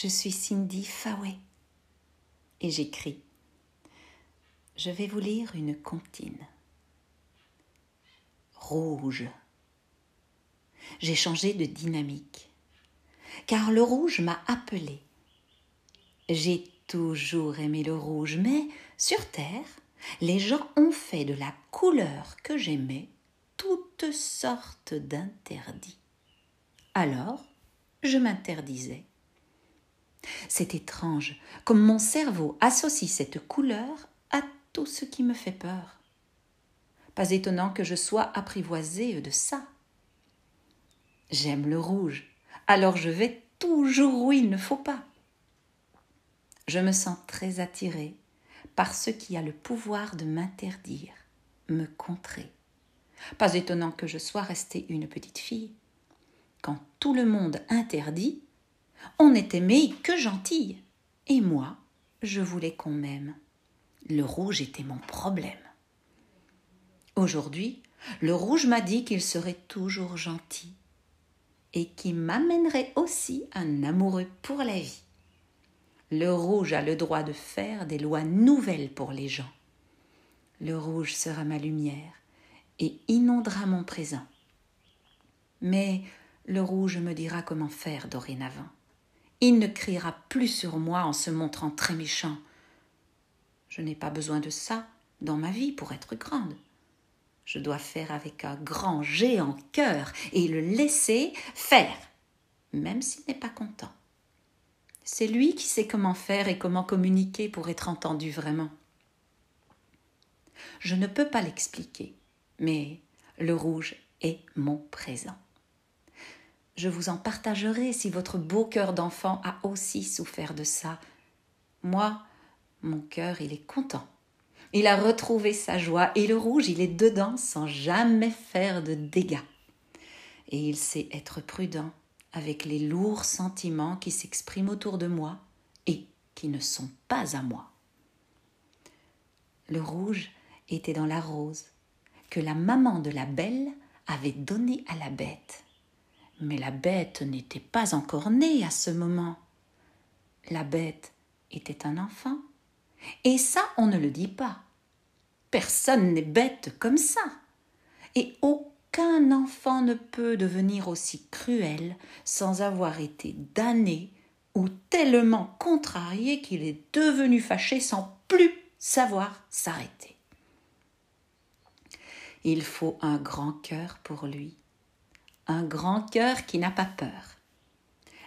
Je suis Cindy Faway. Et j'écris. Je vais vous lire une comptine. Rouge. J'ai changé de dynamique, car le rouge m'a appelé. J'ai toujours aimé le rouge, mais sur Terre, les gens ont fait de la couleur que j'aimais toutes sortes d'interdits. Alors, je m'interdisais. C'est étrange comme mon cerveau associe cette couleur à tout ce qui me fait peur. Pas étonnant que je sois apprivoisée de ça. J'aime le rouge, alors je vais toujours où il ne faut pas. Je me sens très attirée par ce qui a le pouvoir de m'interdire, me contrer. Pas étonnant que je sois restée une petite fille. Quand tout le monde interdit, on n'est aimé que gentille. Et moi, je voulais qu'on m'aime. Le rouge était mon problème. Aujourd'hui, le rouge m'a dit qu'il serait toujours gentil et qu'il m'amènerait aussi un amoureux pour la vie. Le rouge a le droit de faire des lois nouvelles pour les gens. Le rouge sera ma lumière et inondera mon présent. Mais le rouge me dira comment faire dorénavant. Il ne criera plus sur moi en se montrant très méchant. Je n'ai pas besoin de ça dans ma vie pour être grande. Je dois faire avec un grand géant cœur et le laisser faire, même s'il n'est pas content. C'est lui qui sait comment faire et comment communiquer pour être entendu vraiment. Je ne peux pas l'expliquer, mais le rouge est mon présent. Je vous en partagerai si votre beau cœur d'enfant a aussi souffert de ça. Moi, mon cœur, il est content. Il a retrouvé sa joie et le rouge, il est dedans sans jamais faire de dégâts. Et il sait être prudent avec les lourds sentiments qui s'expriment autour de moi et qui ne sont pas à moi. Le rouge était dans la rose que la maman de la belle avait donnée à la bête. Mais la bête n'était pas encore née à ce moment. La bête était un enfant. Et ça, on ne le dit pas. Personne n'est bête comme ça. Et au qu'un enfant ne peut devenir aussi cruel sans avoir été damné ou tellement contrarié qu'il est devenu fâché sans plus savoir s'arrêter. Il faut un grand cœur pour lui, grand cœur qui n'a pas peur.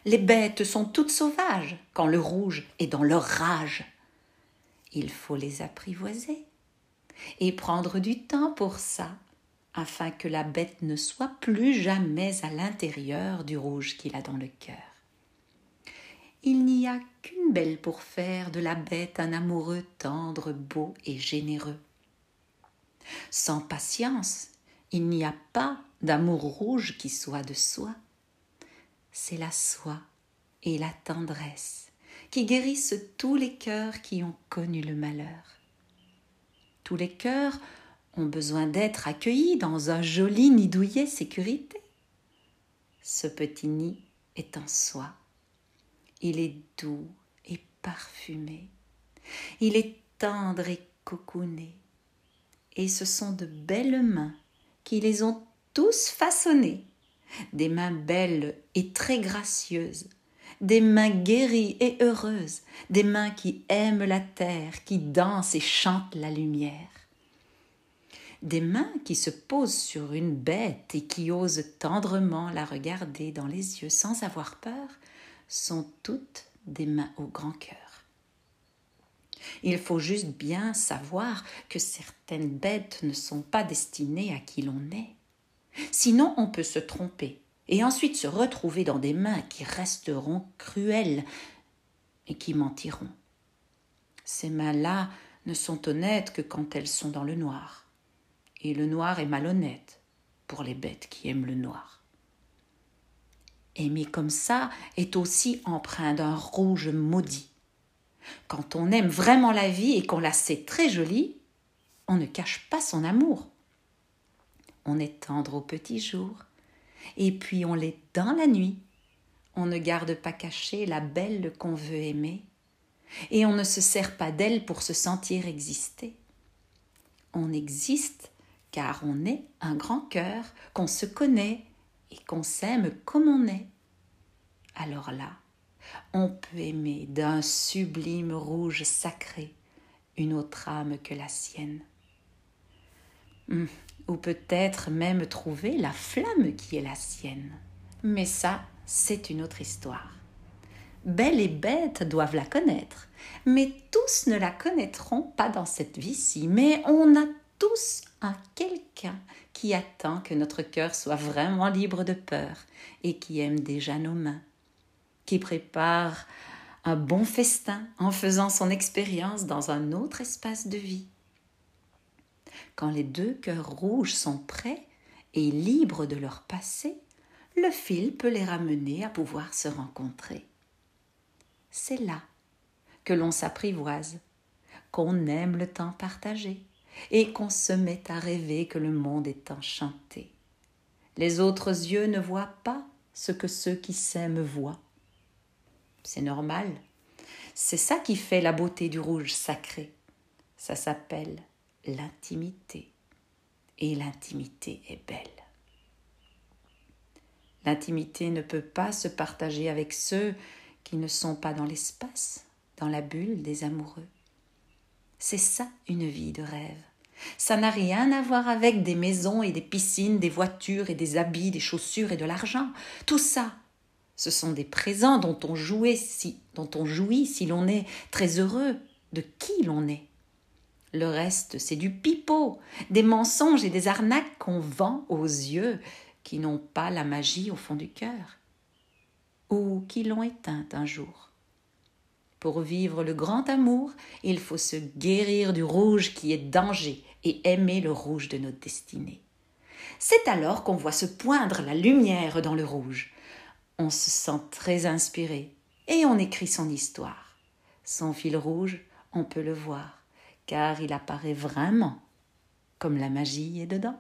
Les bêtes sont toutes sauvages quand le rouge est dans leur rage. Il faut les apprivoiser et prendre du temps pour ça afin que la bête ne soit plus jamais à l'intérieur du rouge qu'il a dans le cœur. Il n'y a qu'une belle pour faire de la bête un amoureux tendre, beau et généreux. Sans patience, il n'y a pas d'amour rouge qui soit de soi. C'est la soie et la tendresse qui guérissent tous les cœurs qui ont connu le malheur. Tous les cœurs ont besoin d'être accueillis dans un joli nid douillet sécurité. Ce petit nid est en soi. Il est doux et parfumé. Il est tendre et cocooné. Et ce sont de belles mains qui les ont tous façonnés. Des mains belles et très gracieuses, des mains guéries et heureuses, des mains qui aiment la terre, qui dansent et chantent la lumière des mains qui se posent sur une bête et qui osent tendrement la regarder dans les yeux sans avoir peur, sont toutes des mains au grand cœur. Il faut juste bien savoir que certaines bêtes ne sont pas destinées à qui l'on est. Sinon on peut se tromper et ensuite se retrouver dans des mains qui resteront cruelles et qui mentiront. Ces mains-là ne sont honnêtes que quand elles sont dans le noir et le noir est malhonnête pour les bêtes qui aiment le noir. Aimer comme ça est aussi empreint d'un rouge maudit. Quand on aime vraiment la vie et qu'on la sait très jolie, on ne cache pas son amour. On est tendre au petit jour, et puis on l'est dans la nuit, on ne garde pas cachée la belle qu'on veut aimer, et on ne se sert pas d'elle pour se sentir exister. On existe car on est un grand cœur, qu'on se connaît et qu'on s'aime comme on est. Alors là, on peut aimer d'un sublime rouge sacré une autre âme que la sienne. Hum, ou peut-être même trouver la flamme qui est la sienne. Mais ça, c'est une autre histoire. Belle et bête doivent la connaître, mais tous ne la connaîtront pas dans cette vie-ci, mais on a tous un quelqu'un qui attend que notre cœur soit vraiment libre de peur et qui aime déjà nos mains, qui prépare un bon festin en faisant son expérience dans un autre espace de vie. Quand les deux cœurs rouges sont prêts et libres de leur passé, le fil peut les ramener à pouvoir se rencontrer. C'est là que l'on s'apprivoise, qu'on aime le temps partagé et qu'on se met à rêver que le monde est enchanté. Les autres yeux ne voient pas ce que ceux qui s'aiment voient. C'est normal. C'est ça qui fait la beauté du rouge sacré. Ça s'appelle l'intimité. Et l'intimité est belle. L'intimité ne peut pas se partager avec ceux qui ne sont pas dans l'espace, dans la bulle des amoureux. C'est ça une vie de rêve. Ça n'a rien à voir avec des maisons et des piscines, des voitures et des habits, des chaussures et de l'argent. Tout ça, ce sont des présents dont on jouit si, dont on jouit si l'on est très heureux de qui l'on est. Le reste, c'est du pipeau, des mensonges et des arnaques qu'on vend aux yeux qui n'ont pas la magie au fond du cœur, ou qui l'ont éteinte un jour. Pour vivre le grand amour, il faut se guérir du rouge qui est danger et aimer le rouge de notre destinée. C'est alors qu'on voit se poindre la lumière dans le rouge. On se sent très inspiré et on écrit son histoire. Son fil rouge, on peut le voir car il apparaît vraiment comme la magie est dedans.